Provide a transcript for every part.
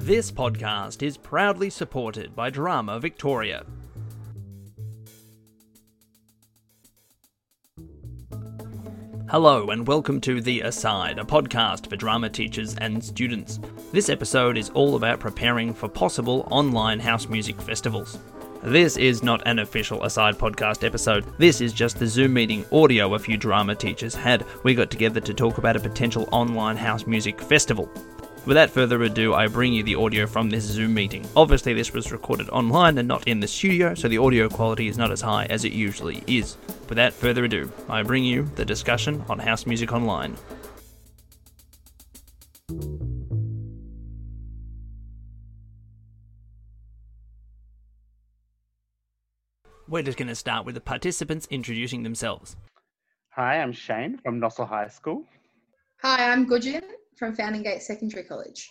This podcast is proudly supported by Drama Victoria. Hello, and welcome to The Aside, a podcast for drama teachers and students. This episode is all about preparing for possible online house music festivals. This is not an official Aside podcast episode. This is just the Zoom meeting audio a few drama teachers had. We got together to talk about a potential online house music festival. Without further ado, I bring you the audio from this Zoom meeting. Obviously, this was recorded online and not in the studio, so the audio quality is not as high as it usually is. Without further ado, I bring you the discussion on house music online. We're just going to start with the participants introducing themselves. Hi, I'm Shane from Nossal High School. Hi, I'm Gudjin from Fountain Gate Secondary College.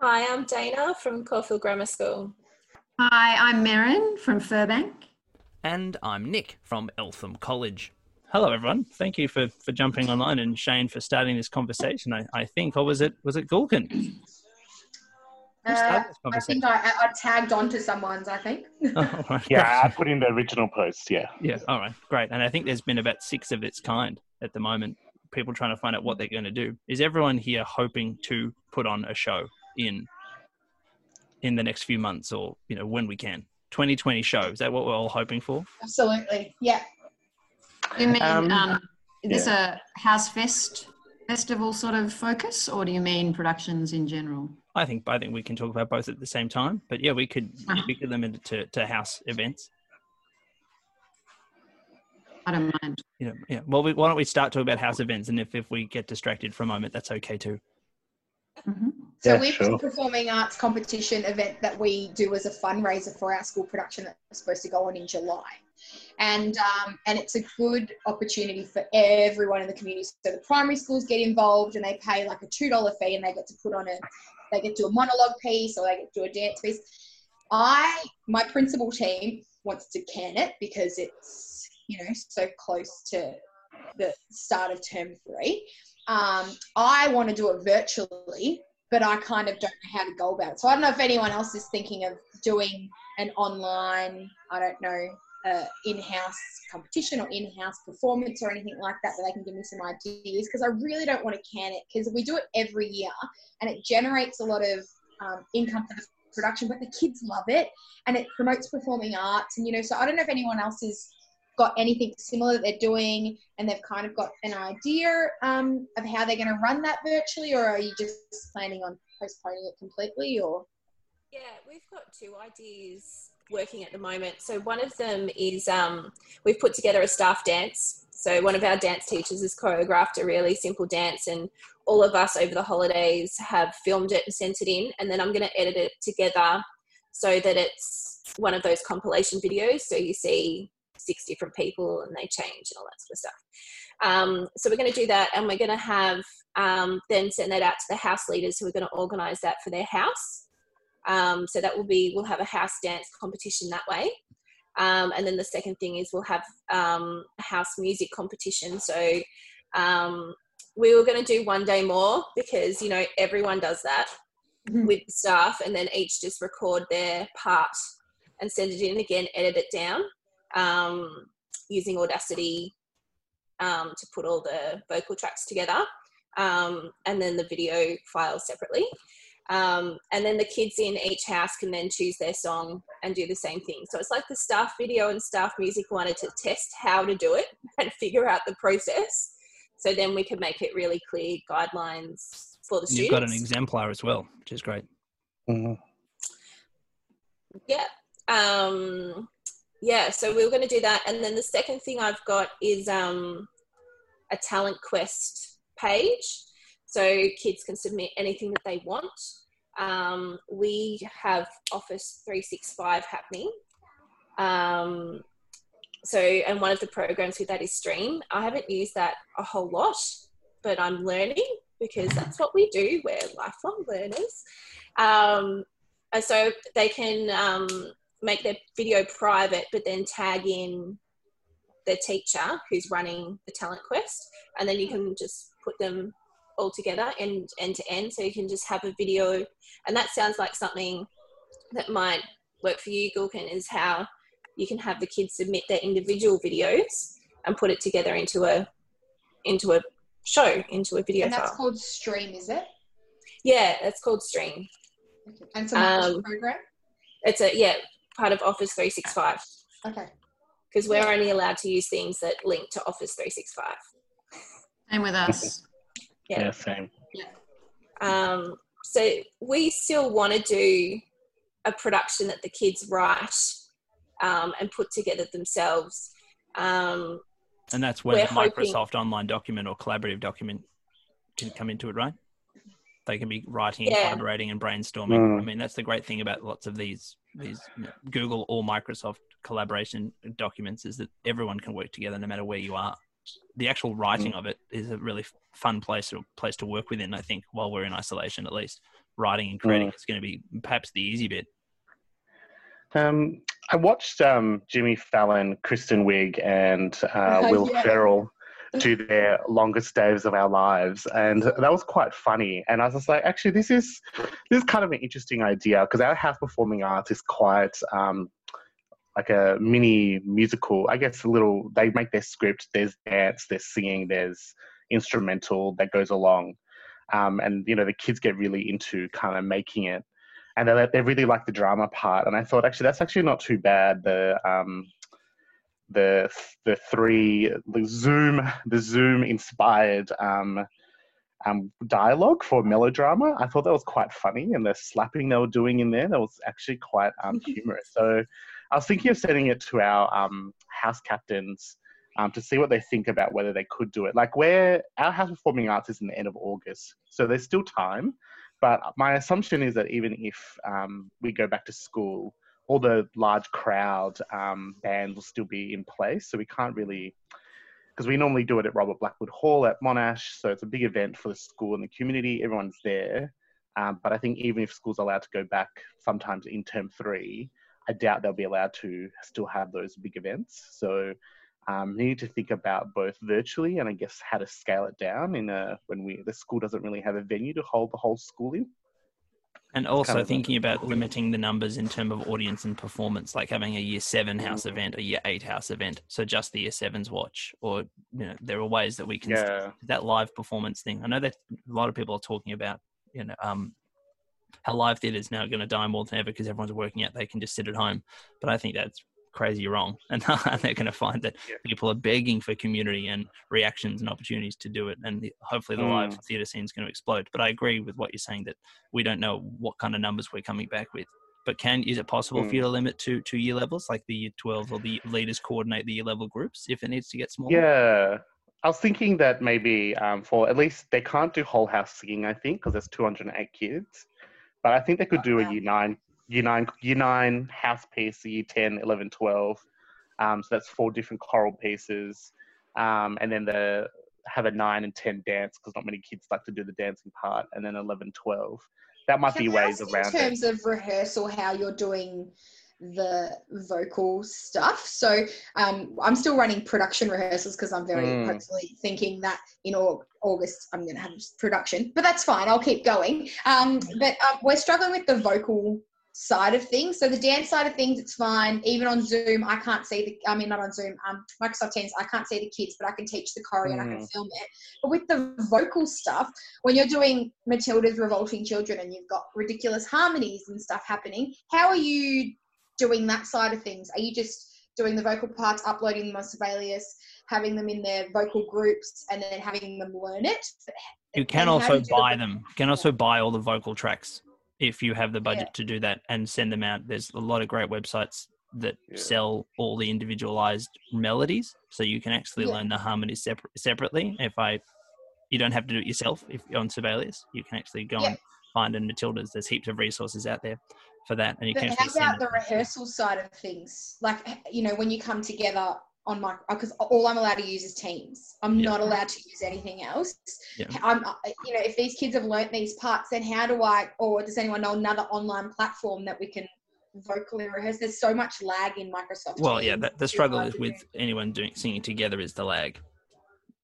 Hi, I'm Dana from Caulfield Grammar School. Hi, I'm Merrin from Firbank. And I'm Nick from Eltham College. Hello, everyone. Thank you for, for jumping online and Shane for starting this conversation. I, I think, or was it was it Gulkin? Who started Uh, I think I, I tagged onto someone's, I think. Oh, all right. Yeah, I put in the original post. Yeah. Yeah, all right, great. And I think there's been about six of its kind at the moment. People trying to find out what they're going to do. Is everyone here hoping to put on a show in in the next few months, or you know when we can? 2020 show. Is that what we're all hoping for? Absolutely. Yeah. You mean Um, um, is this a house fest festival sort of focus, or do you mean productions in general? I think I think we can talk about both at the same time. But yeah, we could Uh-huh. we could limit it to, to house events. I don't mind. You know, yeah. Well, we, why don't we start talking about house events, and if if we get distracted for a moment, that's okay too. hmm So Yeah, we've sure. a performing arts competition event that we do as a fundraiser for our school production that's supposed to go on in July. And um, and it's a good opportunity for everyone in the community. So the primary schools get involved and they pay like a two dollar fee and they get to put on a they get to do a monologue piece or they get to do a dance piece. I my principal team wants to can it because it's you know so close to the start of term three. Um, I want to do it virtually, but I kind of don't know how to go about it. So I don't know if anyone else is thinking of doing an online, I don't know, uh, in-house competition or in-house performance or anything like that, that they can give me some ideas because I really don't want to can it because we do it every year and it generates a lot of um, income for the production, but the kids love it and it promotes performing arts and you know. So I don't know if anyone else has got anything similar that they're doing and they've kind of got an idea um, of how they're going to run that virtually, or are you just planning on postponing it completely? Or Yeah, we've got two ideas working at the moment. So one of them is um, we've put together a staff dance. So one of our dance teachers has choreographed a really simple dance, and all of us over the holidays have filmed it and sent it in, and then I'm going to edit it together so that it's one of those compilation videos. So you see six different people and they change and all that sort of stuff. Um, so we're going to do that, and we're going to have um, then send that out to the house leaders who are going to organise that for their house. Um, so that will be we'll have a house dance competition that way. Um, and then the second thing is we'll have um, a house music competition. So um, we were going to do one day more because you know everyone does that Mhm. with staff, and then each just record their part and send it in again, edit it down um, using Audacity um, to put all the vocal tracks together, um, and then the video files separately. Um, and then the kids in each house can then choose their song and do the same thing. So it's like the staff video and staff music wanted to test how to do it and figure out the process. So then we can make it really clear guidelines for the And You've students. got an exemplar as well, which is great. Mhm. Yeah. Um, yeah, so we were going to do that. And then the second thing I've got is um, a talent quest page. So kids can submit anything that they want. Um, we have Office 365 happening. Um, so, and one of the programs with that is Stream. I haven't used that a whole lot, but I'm learning because that's what we do. We're lifelong learners. Um, so they can um, make their video private, but then tag in their teacher who's running the talent quest, and then you can just put them all together end end to end. So you can just have a video, and that sounds like something that might work for you, Gulkin, is how you can have the kids submit their individual videos and put it together into a into a show, into a video And that's file. called Stream, is it? Yeah, that's called Stream. Okay. And it's a Um, program? It's a yeah part of Office 365 Okay. because we're only allowed to use things that link to Office 365. Same with us. Yeah. Yeah, same. Um, so we still want to do a production that the kids write um, and put together themselves. Um, And that's where We're the hoping- Microsoft Online document or collaborative document can come into it, right? They can be writing, and Yeah. collaborating, and brainstorming. Mm. I mean, that's the great thing about lots of these these you know, Google or Microsoft collaboration documents is that everyone can work together no matter where you are. The actual writing of it is a really fun place or place to work within. I think while we're in isolation, at least writing and creating is going to be perhaps the easy bit. Um, I watched um, Jimmy Fallon, Kristen Wiig, and uh, Will Yeah. Ferrell do their longest days of our lives, and that was quite funny. And I was just like, actually, this is this is kind of an interesting idea because our house performing arts is quite um, like a mini musical. I guess a little. They make their script. There's dance. There's singing. There's instrumental that goes along, um, and you know the kids get really into kind of making it and they, they really like the drama part. And I thought actually that's actually not too bad. The um, the the three the Zoom the Zoom inspired um, um, dialogue for melodrama. I thought that was quite funny, and the slapping they were doing in there that was actually quite um, humorous. So I was thinking of sending it to our um, house captains. Um, to see what they think about whether they could do it. Like, where our House Performing Arts is in the end of August, so there's still time. But my assumption is that even if um, we go back to school, all the large crowd um, bands will still be in place. So we can't really, because we normally do it at Robert Blackwood Hall at Monash. So it's a big event for the school and the community. Everyone's there. Um, but I think even if school's are allowed to go back sometimes in term three, I doubt they'll be allowed to still have those big events. So um, need to think about both virtually and I guess how to scale it down in a when we the school doesn't really have a venue to hold the whole school in. And also kind of thinking about limiting the numbers in terms of audience and performance, like having a year seven house Mm. event, a year eight house event, so just the year sevens watch, or you know, there are ways that we can Yeah. that live performance thing. I know that a lot of people are talking about, you know, um, how live theatre is now going to die more than ever because everyone's working out they can just sit at home. But I think that's crazy wrong, and they're going to find that Yeah. people are begging for community and reactions and opportunities to do it, and hopefully the live Mm. theatre scene is going to explode. But I agree with what you're saying that we don't know what kind of numbers we're coming back with. But can is it possible for you to limit to to year levels, like the year 12 or the leaders coordinate the year level groups if it needs to get smaller? Yeah. I was thinking that maybe um, for at least they can't do whole house singing, I think, because there's 208 kids. But I think they could do a year nine, year nine, year nine house piece, year 10, 11, 12. Um, so that's four different choral pieces. Um, and then the have a nine and 10 dance because not many kids like to do the dancing part. And then 11, 12. That might be Can I ways around in it. terms of rehearsal how you're doing the vocal stuff so um, i'm still running production rehearsals because i'm very Mm. hopefully thinking that in august i'm going to have production but that's fine i'll keep going um, but um, we're struggling with the vocal side of things so the dance side of things it's fine even on zoom i can't see the i mean not on zoom um, microsoft teams i can't see the kids but i can teach the choreo and i can Mm. film it but with the vocal stuff when you're doing Matilda's Revolting Children and you've got ridiculous harmonies and stuff happening, how are you doing that side of things? Are you just doing the vocal parts, uploading them on Sibelius, having them in their vocal groups, and then having them learn it? You can also do you do the buy them. You can also buy all the vocal tracks if you have the budget Yeah. to do that and send them out. There's a lot of great websites that Yeah. sell all the individualized melodies, so you can actually Yeah. learn the harmonies separ- separately. If I, you don't have to do it yourself. If you're on Sibelius, you can actually go Yeah. and find in Matilda's. There's heaps of resources out there for that, and you But can how actually about the rehearsal side of things? Like, you know, when you come together on my, because all I'm allowed to use is Teams. I'm Yeah. not allowed to use anything else. Yeah. I'm, uh, you know, if these kids have learnt these parts, then how do I, or does anyone know another online platform that we can vocally rehearse? There's so much lag in Microsoft. Well, yeah, Teams. that, the It's struggle is with do. anyone doing singing together is the lag.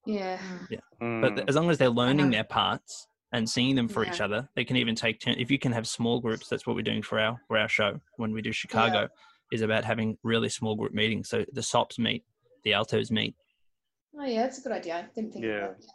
Yeah. But Mm. as long as they're learning know. their parts and seeing them for each other, they can even take turn. If you can have small groups, that's what we're doing for our for our show when we do Chicago. Is about having really small group meetings. So the sops meet, the altos meet. Oh yeah, that's a good idea. I didn't think Yeah. of that.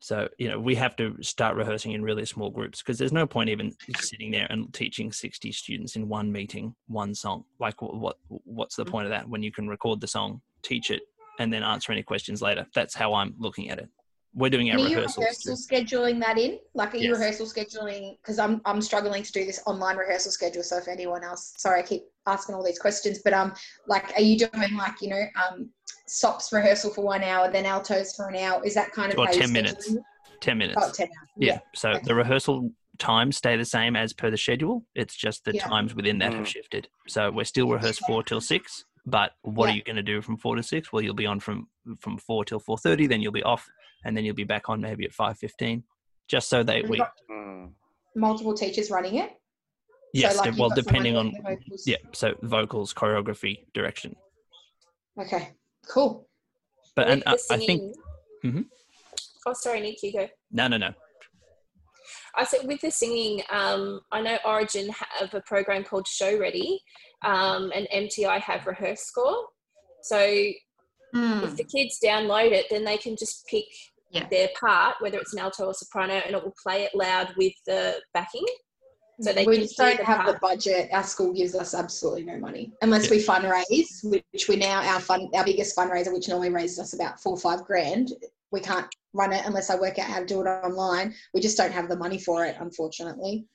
So you know we have to start rehearsing in really small groups because there's no point even sitting there and teaching 60 students in one meeting one song. Like what what's the point of that when you can record the song, teach it, and then answer any questions later? That's how I'm looking at it. We're doing our Are you rehearsals. rehearsal scheduling that in? Like, are you Yes. rehearsal scheduling? Because I'm I'm struggling to do this online rehearsal schedule. So if anyone else, sorry, I keep asking all these questions, but um, like, are you doing like you know um, sops rehearsal for one hour, then altos for an hour? Is that kind of Or how you're 10 minutes. 10 minutes. Oh, 10 hours. Yeah. So okay. the rehearsal times stay the same as per the schedule. It's just the Yeah. times within that have Mm. shifted. So we're still rehearsed four till six. But what Yeah. are you going to do from four to six? Well, you'll be on from from four till four thirty. Then you'll be off, and then you'll be back on maybe at five fifteen, just so they we Mm. multiple teachers running it. Yes. like, well, depending on doing the vocals. yeah. So vocals, choreography, direction. Okay. Cool. But With and the I, I think singing- Mhm. Oh, sorry, Nick, you go. no, no, no. I said with the singing, um, I know Origin have a program called Show Ready, um, and MTI have RehearScore. So Hmm. if the kids download it, then they can just pick Yeah. their part, whether it's an alto or soprano, and it will play it loud with the backing. So they we just don't the have the budget. Our school gives us absolutely no money unless Yeah. we fundraise, which we now our fund our biggest fundraiser, which normally raises us about four or five grand. We can't run it unless I work out how to do it online. We just don't have the money for it, unfortunately.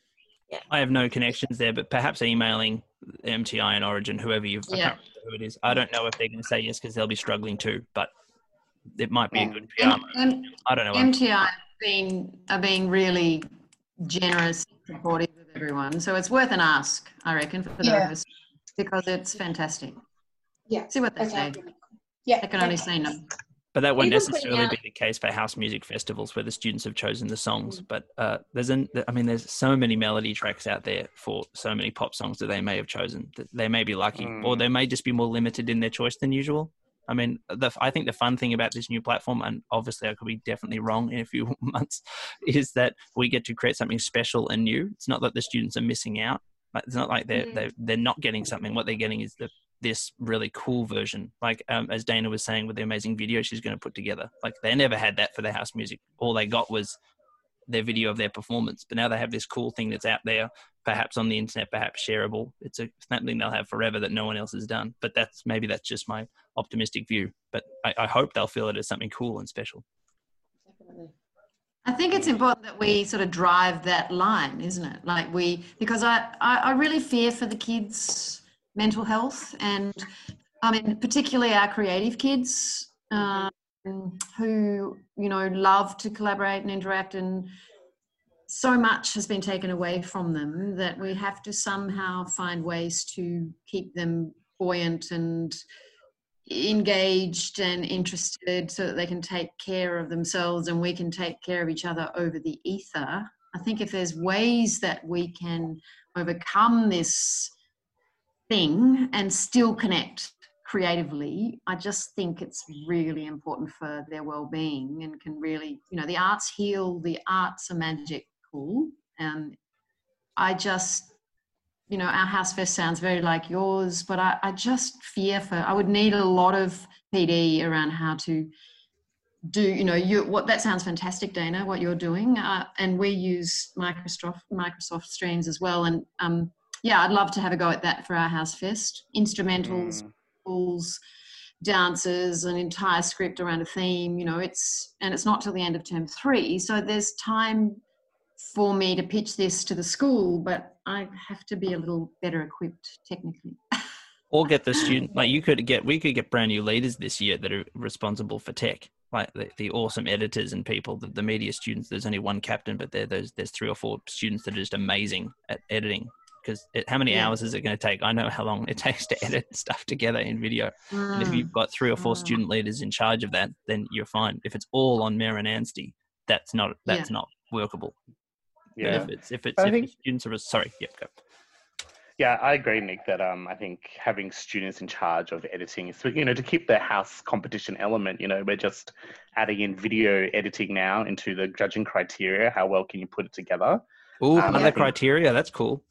Yeah. I have no connections there, but perhaps emailing MTI and Origin, whoever you've Yeah. who it is. I don't know if they're going to say yes because they'll be struggling too, but it might be a good PR. And, and I don't know. MTI have been, are being really generous, supportive of everyone. So it's worth an ask, I reckon, for the Yeah. rehearsal, because it's fantastic. Yeah. See what they Okay. say. Yeah. They can only okay. say no. But that won't Even necessarily out- be the case for house music festivals where the students have chosen the Mm. songs. But uh, there's an, I mean, there's so many melody tracks out there for so many pop songs that they may have chosen. That They may be lucky, or Mm. they may just be more limited in their choice than usual. I mean, the, I think the fun thing about this new platform, and obviously I could be definitely wrong in a few months, is that we get to create something special and new. It's not that the students are missing out. It's not like they're, Mm. they're, they're not getting something. What they're getting is the this really cool version. Like um, as Dana was saying with the amazing video she's going to put together. Like they never had that for their house music. All they got was their video of their performance. But now they have this cool thing that's out there, perhaps on the internet, perhaps shareable. It's a something they'll have forever that no one else has done. But that's maybe that's just my optimistic view. But I, I hope they'll feel it as something cool and special. Definitely. I think it's important that we sort of drive that line, isn't it? Like we, because I, I, I really fear for the kids' mental health, and I mean, particularly our creative kids um, who, you know, love to collaborate and interact, and so much has been taken away from them that we have to somehow find ways to keep them buoyant and engaged and interested so that they can take care of themselves and we can take care of each other over the ether. I think if there's ways that we can overcome this thing and still connect creatively, I just think it's really important for their well-being and can really, you know, the arts heal, the arts are magical. And I just you know, our house fest sounds very like yours, but I, I just fear for, I would need a lot of PD around how to do, you know, you, what that sounds fantastic, Dana, what you're doing. Uh, and we use Microsoft, Microsoft Streams as well. And um, yeah, I'd love to have a go at that for our house fest. Instrumentals, Mm. dances, an entire script around a theme, you know, it's, and it's not till the end of term three. So there's time for me to pitch this to the school, but I have to be a little better equipped technically. Or get the student like you could get we could get brand new leaders this year that are responsible for tech. Like the, the awesome editors and people, the, the media students. There's only one captain, but there there's there's three or four students that are just amazing at editing. Because how many Yeah. hours is it going to take? I know how long it takes to edit stuff together in video. And if Mm. you've got three or four Mm. student leaders in charge of that, then you're fine. If it's all on Mayor and Anstey, that's not that's not workable. But Yeah. if it's if it's I if think- students are sorry, yep, go. Yeah, I agree, Nick. That um, I think having students in charge of editing is, you know, to keep the house competition element. You know, we're just adding in video editing now into the judging criteria. How well can you put it together? Ooh, Um, other I think- criteria. That's cool.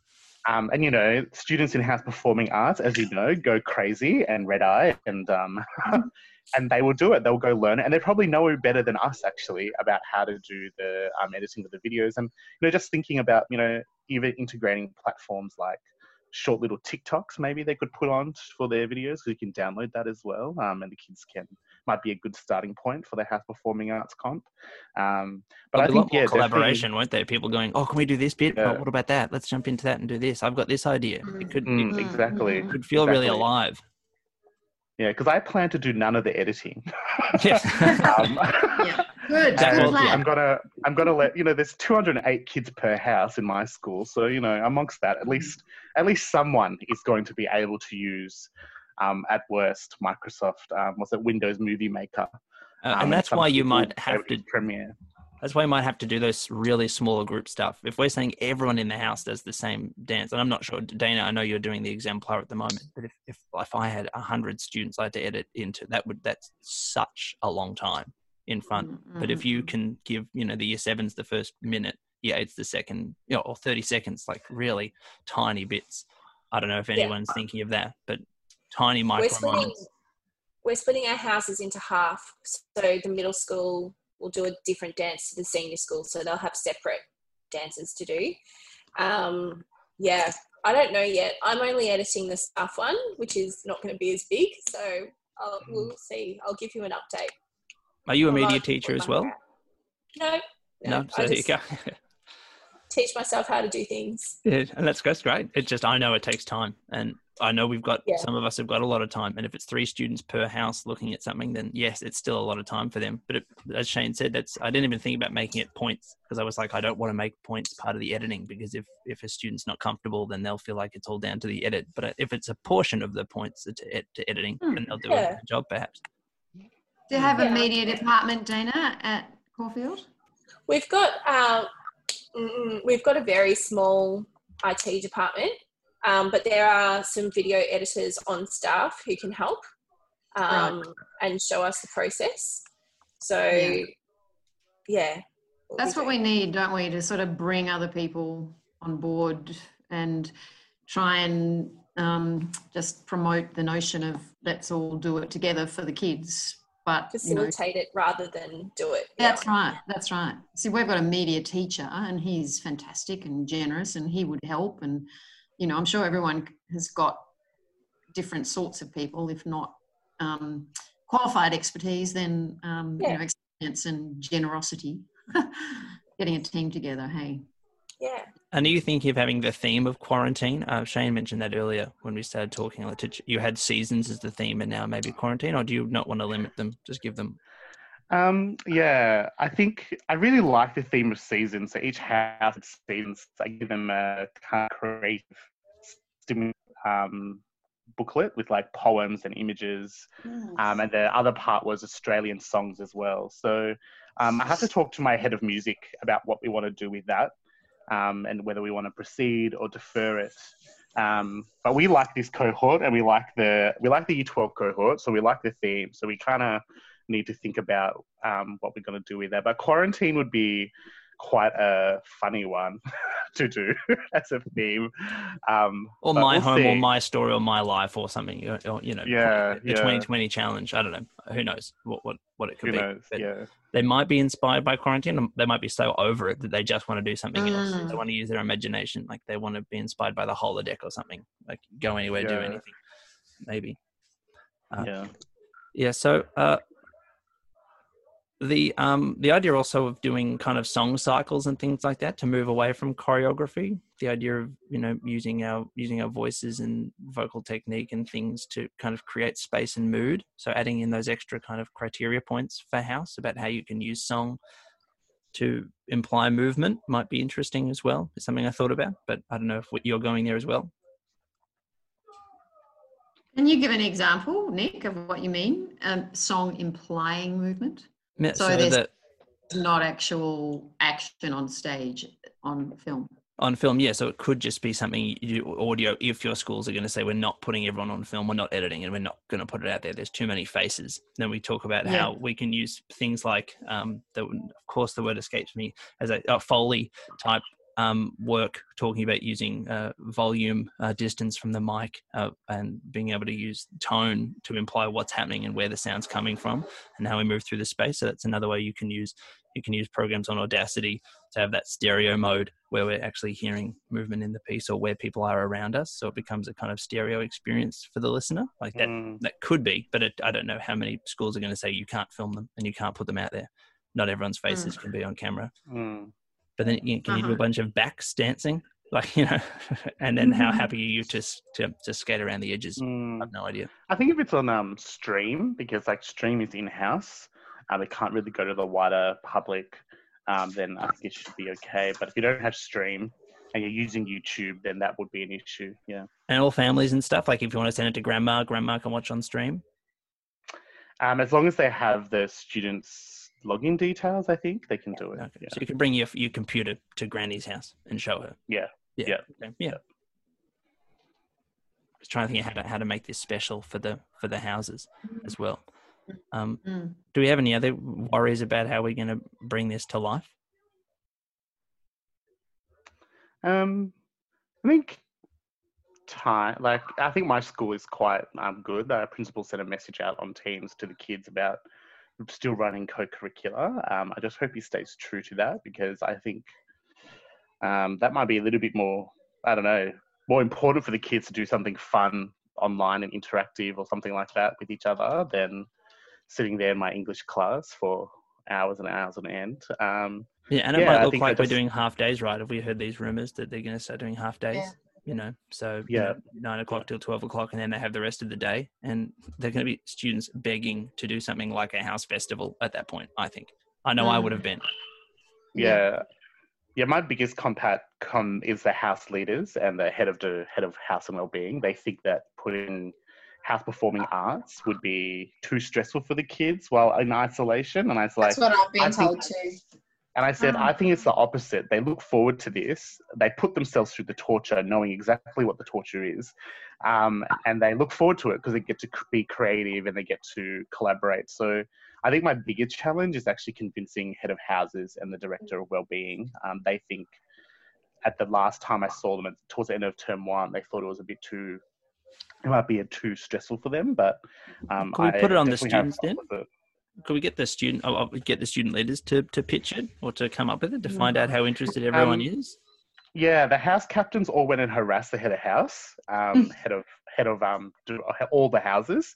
Um, and you know, students in house performing arts, as you know, go crazy and red eye, and um, and they will do it. They'll go learn it, and they probably know better than us actually about how to do the um, editing of the videos. And you know, just thinking about you know, even integrating platforms like short little TikToks, maybe they could put on for their videos, so you can download that as well, um, and the kids can might be a good starting point for the house performing arts comp. Um, but I There'll be a think lot more yeah, definitely- collaboration, won't there? People going, "Oh, can we do this bit? Oh, what about that? Let's jump into that and do this. I've got this idea." It could, Mm, Mm, exactly. mm, it could feel really alive. Yeah, because I plan to do none of the editing. Yes. um, Yeah. Good. Good I'm gonna I'm gonna let you know there's 208 kids per house in my school, so you know amongst that at least at least someone is going to be able to use um, at worst Microsoft um, was it Windows Movie Maker, Uh, um, and that's some why you might have able to. Premiere. That's why we might have to do those really smaller group stuff. If we're saying everyone in the house does the same dance, and I'm not sure, Dana, I know you're doing the exemplar at the moment, but if if, if I had hundred students I had to edit into, that would that's such a long time in front. Mm, But if you mm. can give, you know, the year sevens the first minute, yeah, it's the second, you know, or 30 seconds, like really tiny bits. I don't know if Yeah. anyone's thinking of that, but tiny we're micro splitting moments. we're splitting our houses into half so the middle school will do a different dance to the senior school so they'll have separate dances to do. Um, yeah i don't know yet. I'm only editing the staff one which is not going to be as big so I'll, we'll see. I'll give you an update. Are you a media teacher as well? no. No, no, so there you go. teach myself how to do things Yeah, and that's that's great. It's just I know it takes time, and I know we've got Yeah. some of us have got a lot of time. And if it's three students per house looking at something, then yes, it's still a lot of time for them. But it, as Shane said, that's I didn't even think about making it points because I was like, I don't want to make points part of the editing because if if a student's not comfortable, then they'll feel like it's all down to the edit. But if it's a portion of the points to, to editing, Hmm. then they'll do a good job perhaps. Do you have a Yeah. media department, Dana, at Caulfield? We've got um, we've got a very small IT department, um, but there are some video editors on staff who can help um, and show us the process. So, Yeah. yeah, we'll That's be what we need, don't we? To sort of bring other people on board and try and um, just promote the notion of let's all do it together for the kids. But you know, facilitate it rather than do it. Yeah. That's right. That's right. See, we've got a media teacher, and he's fantastic and generous, and he would help. And you know, I'm sure everyone has got different sorts of people, if not um, qualified expertise, then um, you know, experience and generosity. Getting a team together. Hey, yeah. And are you thinking of having the theme of quarantine? Uh, Shane mentioned that earlier when we started talking. You had seasons as the theme, and now maybe quarantine, or do you not want to limit them? Just give them. Um, yeah, I think I really like the theme of seasons. So each house has seasons. I give them a kind of creative um, booklet with like poems and images. Um, and the other part was Australian songs as well. So um, I have to talk to my head of music about what we want to do with that um, and whether we want to proceed or defer it. Um, but we like this cohort and we like the we like the Year 12 cohort, so we like the theme. So we kind of need to think about um, what we're going to do with that. But quarantine would be quite a funny one to do as a theme. Um, or my we'll home or my story or my life or something or, or, you know Yeah, the yeah. 2020 challenge i don't know who knows what what, what it could Who be knows? Yeah. they might be inspired by quarantine they might be so over it that they just want to do something else they Mm. want to use their imagination like they want to be inspired by the holodeck or something like go anywhere do anything maybe Uh, yeah. yeah so uh the um the idea also of doing kind of song cycles and things like that to move away from choreography the idea of you know using our using our voices and vocal technique and things to kind of create space and mood. So adding in those extra kind of criteria points for house about how you can use song to imply movement might be interesting as well. It's something i thought about but i don't know if you're going there as well. Can you give an example, Nick, of what you mean? Um, song implying movement, Yeah, So so there's- that not actual action on stage on film. On film, yeah. So it could just be something you audio. If your schools are going to say we're not putting everyone on film, we're not editing, and we're not going to put it out there. There's too many faces. Then we talk about Yeah. how we can use things like, um, the, of course, the word escapes me as a, a foley type um, work, talking about using uh, volume, uh, distance from the mic, uh, and being able to use tone to imply what's happening and where the sound's coming from, and how we move through the space. So that's another way you can use you can use programs on Audacity to have that stereo mode where we're actually hearing movement in the piece or where people are around us. So it becomes a kind of stereo experience for the listener. Like that, Mm. that could be, but it, I don't know how many schools are going to say you can't film them and you can't put them out there. Not everyone's faces can be on camera. Mm. But then you know, can you do a Uh-huh. bunch of backs dancing? Like, you know, and then how happy are you to, to, to skate around the edges? I Mm. have no idea. I think if it's on um, stream, because like stream is in house, uh, they can't really go to the wider public, um, then I think it should be okay. But if you don't have stream and you're using YouTube, then that would be an issue. Yeah. And all families and stuff. Like if you want to send it to grandma, grandma can watch on stream. Um, as long as they have the students' login details, I think they can do it. Okay. Yeah. So you can bring your your computer to Granny's house and show her. Yeah. Yeah. Yeah. Okay. Yeah. Just trying to think of how to how to make this special for the for the houses as well. Um, Mm. do we have any other worries about how we're going to bring this to life? Um, I think time, like I think my school is quite um good. Our principal sent a message out on Teams to the kids about still running co-curricular. Um, I just hope he stays true to that because I think um that might be a little bit more. I don't know, more important for the kids to do something fun online and interactive or something like that with each other than sitting there in my English class for hours and hours on end. Um, Yeah, and it Yeah, might look think I like we're doing half days, right? Have we heard these rumors that they're going to start doing half days? Yeah. You know, so you Yeah. know, nine o'clock till twelve o'clock, and then they have the rest of the day, and they're going to be students begging to do something like a house festival at that point. I think. I know I would have mm. been. yeah yeah my biggest compat com is the house leaders and the head of the head of house and well-being they think that putting house performing arts would be too stressful for the kids while in isolation and i was like That's what I've been I think- told too. And i said i think it's the opposite they look forward to this they put themselves through the torture knowing exactly what the torture is um, and they look forward to it because they get to be creative and they get to collaborate so I think my biggest challenge is actually convincing head of houses and the director of wellbeing. Um, they think at the last time I saw them, towards the end of term one, they thought it was a bit too, it might be a too stressful for them. But um, Can we I put it on the students then? it. Could we get the student, oh, oh, get the student leaders to to pitch it or to come up with it to find out how interested everyone Um, is? Yeah, the house captains all went and harassed the head of house, um, head of head of um, all the houses.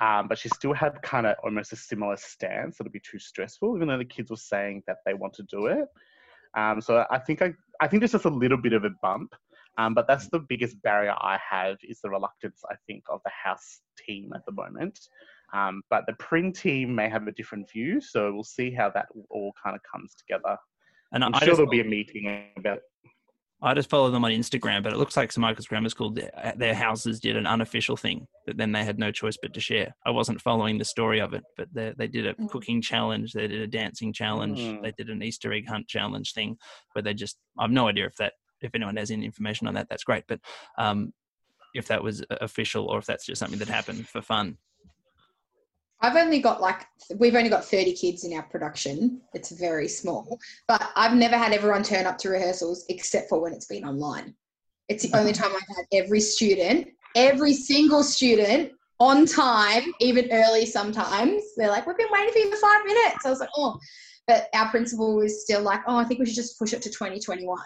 Um, but she still had kind of almost a similar stance. It'd be too stressful, even though the kids were saying that they want to do it. Um, so I think I, I think there's just a little bit of a bump. Um, but that's the biggest barrier I have is the reluctance I think of the house team at the moment. Um, but the print team may have a different view, so we'll see how that all kind of comes together. And I'm I sure just, there'll be a meeting about I just follow them on Instagram, but it looks like St Michael's Grammar School, their, their houses did an unofficial thing that then they had no choice but to share. I wasn't following the story of it, but they, they did a Mm. cooking challenge, they did a dancing challenge, Mm. they did an Easter egg hunt challenge thing where they just, I've no idea if that, if anyone has any information on that, that's great. But um, if that was official or if that's just something that happened for fun. I've only got like we've only got 30 kids in our production. It's very small, but I've never had everyone turn up to rehearsals except for when it's been online. It's the uh-huh. only time I've had every student, every single student on time, even early sometimes. They're like, "We've been waiting for you for five minutes." I was like, "Oh," but our principal was still like, "Oh, I think we should just push it to 2021."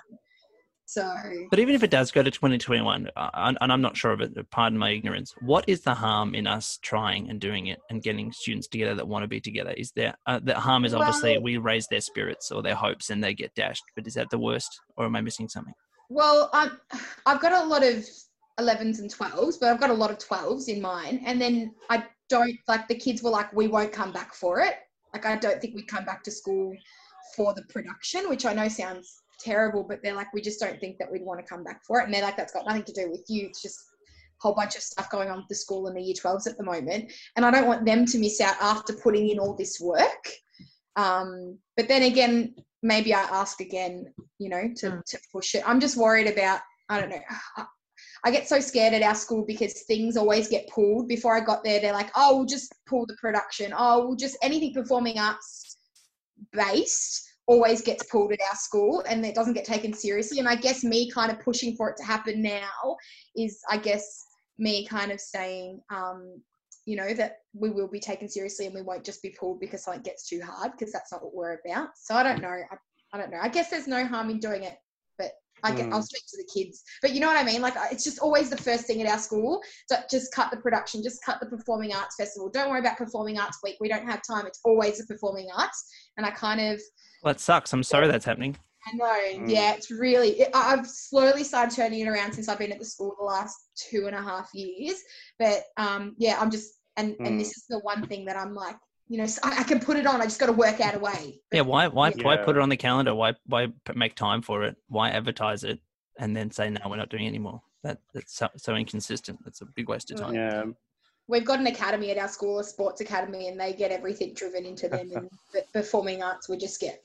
So But even if it does go to 2021, uh, and and I'm not sure of it, pardon my ignorance, what is the harm in us trying and doing it and getting students together that want to be together? Is there, uh, the harm is obviously Well- we raise their spirits or their hopes and they get dashed, but is that the worst or am I missing something? Well, I'm, I've got a lot of 11s and 12s, but I've got a lot of 12s in mine. And then I don't, like, the kids were like, we won't come back for it. Like, I don't think we come back to school for the production, which I know sounds terrible, but they're like, we just don't think that we'd want to come back for it. And they're like, that's got nothing to do with you. It's just a whole bunch of stuff going on with the school and the year 12s at the moment. And I don't want them to miss out after putting in all this work. Um, but then again, maybe I ask again, you know, to, Mm. to push it. I'm just worried about, I don't know. I, I get so scared at our school because things always get pulled. Before I got there, they're like, oh, we'll just pull the production. Oh, we'll just anything performing arts based always gets pulled at our school and it doesn't get taken seriously. And I guess me kind of pushing for it to happen now is, I guess, me kind of saying, um, you know, that we will be taken seriously and we won't just be pulled because something gets too hard because that's not what we're about. So I don't know. I, I don't know. I guess there's no harm in doing it, but I get, I'll Mm. speak to the kids. But you know what I mean? Like it's just always the first thing at our school. So just cut the production, just cut the performing arts festival. Don't worry about performing arts week. We don't have time. It's always the performing arts. And I kind of Well, that sucks. I'm sorry that's happening. I know. Mm. Yeah, it's really. It, I- I've slowly started turning it around since I've been at the school the last two and a half years. But um, yeah, I'm just and and this is the one thing that I'm like, you know, I, I can put it on. I just got to work out a way. Yeah, why why why put it on the calendar? Why why make time for it? Why advertise it and then say no, we're not doing it anymore? That that's so, so inconsistent. That's a big waste of time. Yeah. We've got an academy at our school, a sports academy, and they get everything driven into them. And the performing arts, we just get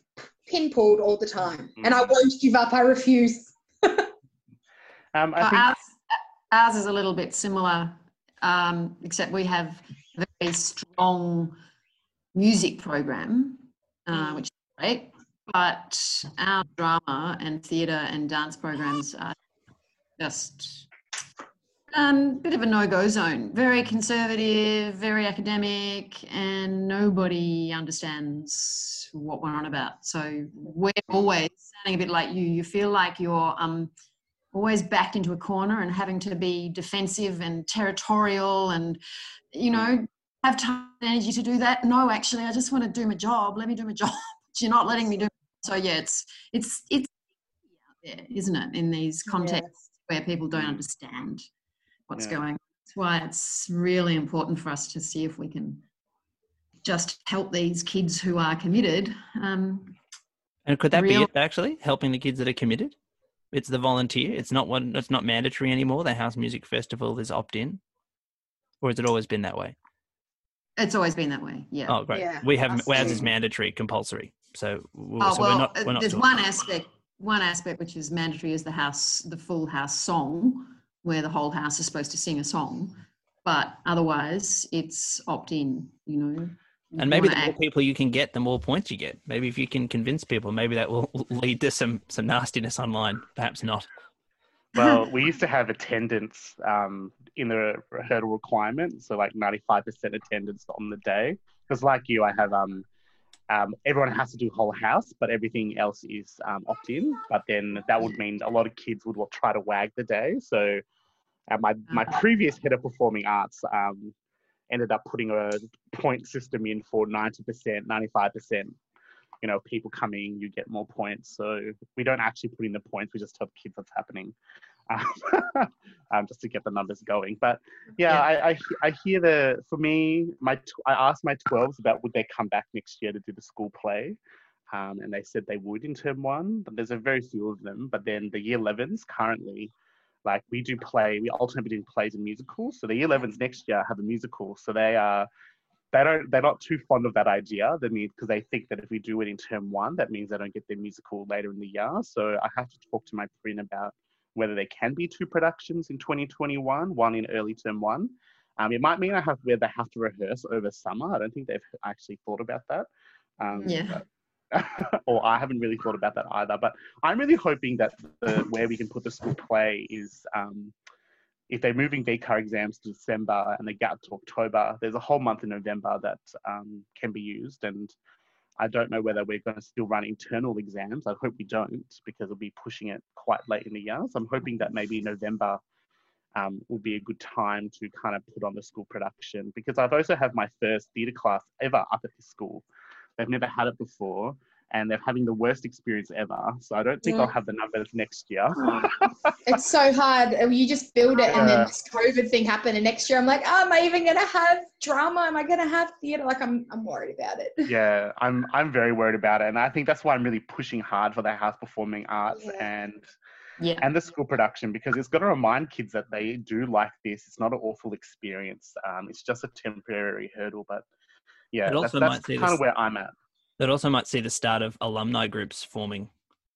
pin pulled all the time. And I won't give up. I refuse. Um, I think ours, ours is a little bit similar, um, except we have a very strong music program, uh, Mm. which is great. But our drama and theatre and dance programs are just a um, bit of a no-go zone. Very conservative, very academic, and nobody understands what we're on about. So we're always sounding a bit like you. You feel like you're um, always backed into a corner and having to be defensive and territorial and you know have time and energy to do that no actually i just want to do my job let me do my job you're not letting me do It. so yeah it's it's it's out there isn't it in these contexts where people don't understand what's Yeah. going on that's why it's really important for us to see if we can just help these kids who are committed um, And could that Real- be it actually? Helping the kids that are committed? It's the volunteer. It's not one it's not mandatory anymore. The house music festival is opt in. Or has it always been that way? it's always been that way yeah Oh great. Yeah, we have I ours is mandatory, compulsory. So, w- Oh so well, we're not we're not there's doing- one aspect. One aspect which is mandatory is the house, the full house song, where the whole house is supposed to sing a song. But otherwise, it's opt in. You know. If And maybe the wanna more people you can get, the more points you get. Maybe if you can convince people, maybe that will lead to some some nastiness online. Perhaps not. well, we used to have attendance um, in the hurdle requirement, so like 95% attendance on the day. Because like you, I have um, um, everyone has to do whole house, but everything else is um, opt-in. But then that would mean a lot of kids would try to wag the day. So uh, my my previous head of performing arts um, ended up putting a point system in for 90%, 95%. You know, people coming, you get more points. So we don't actually put in the points; we just tell the kids what's happening, um, um, just to get the numbers going. But yeah, Yeah. I, I I hear the for me, my tw- I asked my 12s about would they come back next year to do the school play, um, and they said they would in term one. But there's a very few of them. But then the year 11s currently. Like we do play, we alternately doing plays and musicals. So the year 11s next year have a musical. So they are they don't they're not too fond of that idea they mean because they think that if we do it in term one that means they don't get their musical later in the year so i have to talk to my friend about whether there can be two productions in 2021 one in early term one um, it might mean i have where they have to rehearse over summer i don't think they've actually thought about that um, Yeah. or i haven't really thought about that either but i'm really hoping that the, where we can put the school play is um, if they're moving VCAA exams to December and they get to October, there's a whole month in November that um, can be used. And I don't know whether we're going to still run internal exams. I hope we don't because we'll be pushing it quite late in the year. So I'm hoping that maybe November um, will be a good time to kind of put on the school production because I've also have my first theatre class ever up at this school. They've never had it before and they're having the worst experience ever. So I don't think Yeah. I'll have the numbers next year. It's so hard. You just build it, and then this COVID thing happened, and next year I'm like, oh, am I even gonna have drama? Am I gonna have theatre? Like I'm, I'm worried about it. yeah, I'm I'm very worried about it, and I think that's why I'm really pushing hard for the house performing arts Yeah. and Yeah. and the school production because it's got to remind kids that they do like this. It's not an awful experience. Um, it's just a temporary hurdle, but yeah, It that's, also that's might kind this- of where I'm at. That also might see the start of alumni groups forming.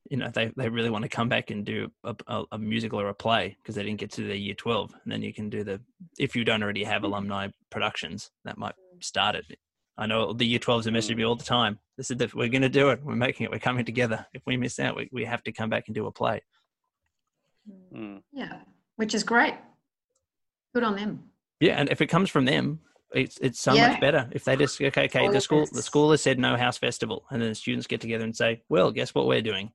You know, they, they really want to come back and do a, a, a musical or a play because they didn't get to their year 12. And then you can do the, if you don't already have alumni productions, that might start it. I know the year 12s are messaging me all the time. This is that we're going to do it. We're making it. We're coming together. If we miss out, we, we have to come back and do a play. Mm. Yeah, which is great. Good on them. Yeah, and if it comes from them, it's it's so Yeah. much better. If they just okay, okay, the school the school has said no house festival, and then the students get together and say, well, guess what we're doing?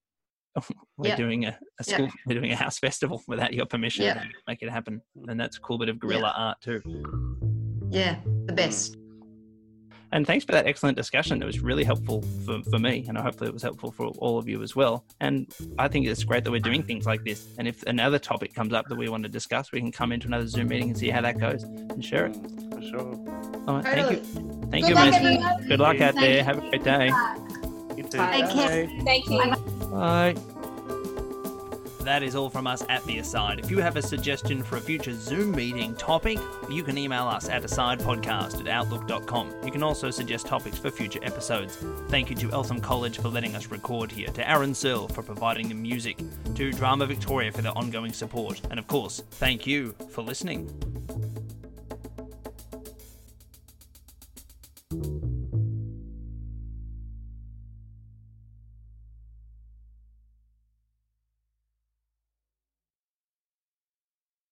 we're Yeah. doing a, a Yeah. school, we're doing a house festival without your permission. Yeah. Make it happen, and that's a cool bit of guerrilla art too. Yeah, the best. And thanks for that excellent discussion. It was really helpful for, for me, and hopefully it was helpful for all of you as well. And I think it's great that we're doing things like this. And if another topic comes up that we want to discuss, we can come into another Zoom meeting and see how that goes and share it. For sure. All right, thank you. Thank Good you, luck, Miss. Good luck out Thank there. you. Have a great day. You too. Bye. Take. Bye. Thank you. Bye. That is all from us at The Aside. If you have a suggestion for a future Zoom meeting topic, you can email us at asidepodcast at outlook.com. You can also suggest topics for future episodes. Thank you to Eltham College for letting us record here, to Aaron Searle for providing the music, to Drama Victoria for their ongoing support, and of course, thank you for listening.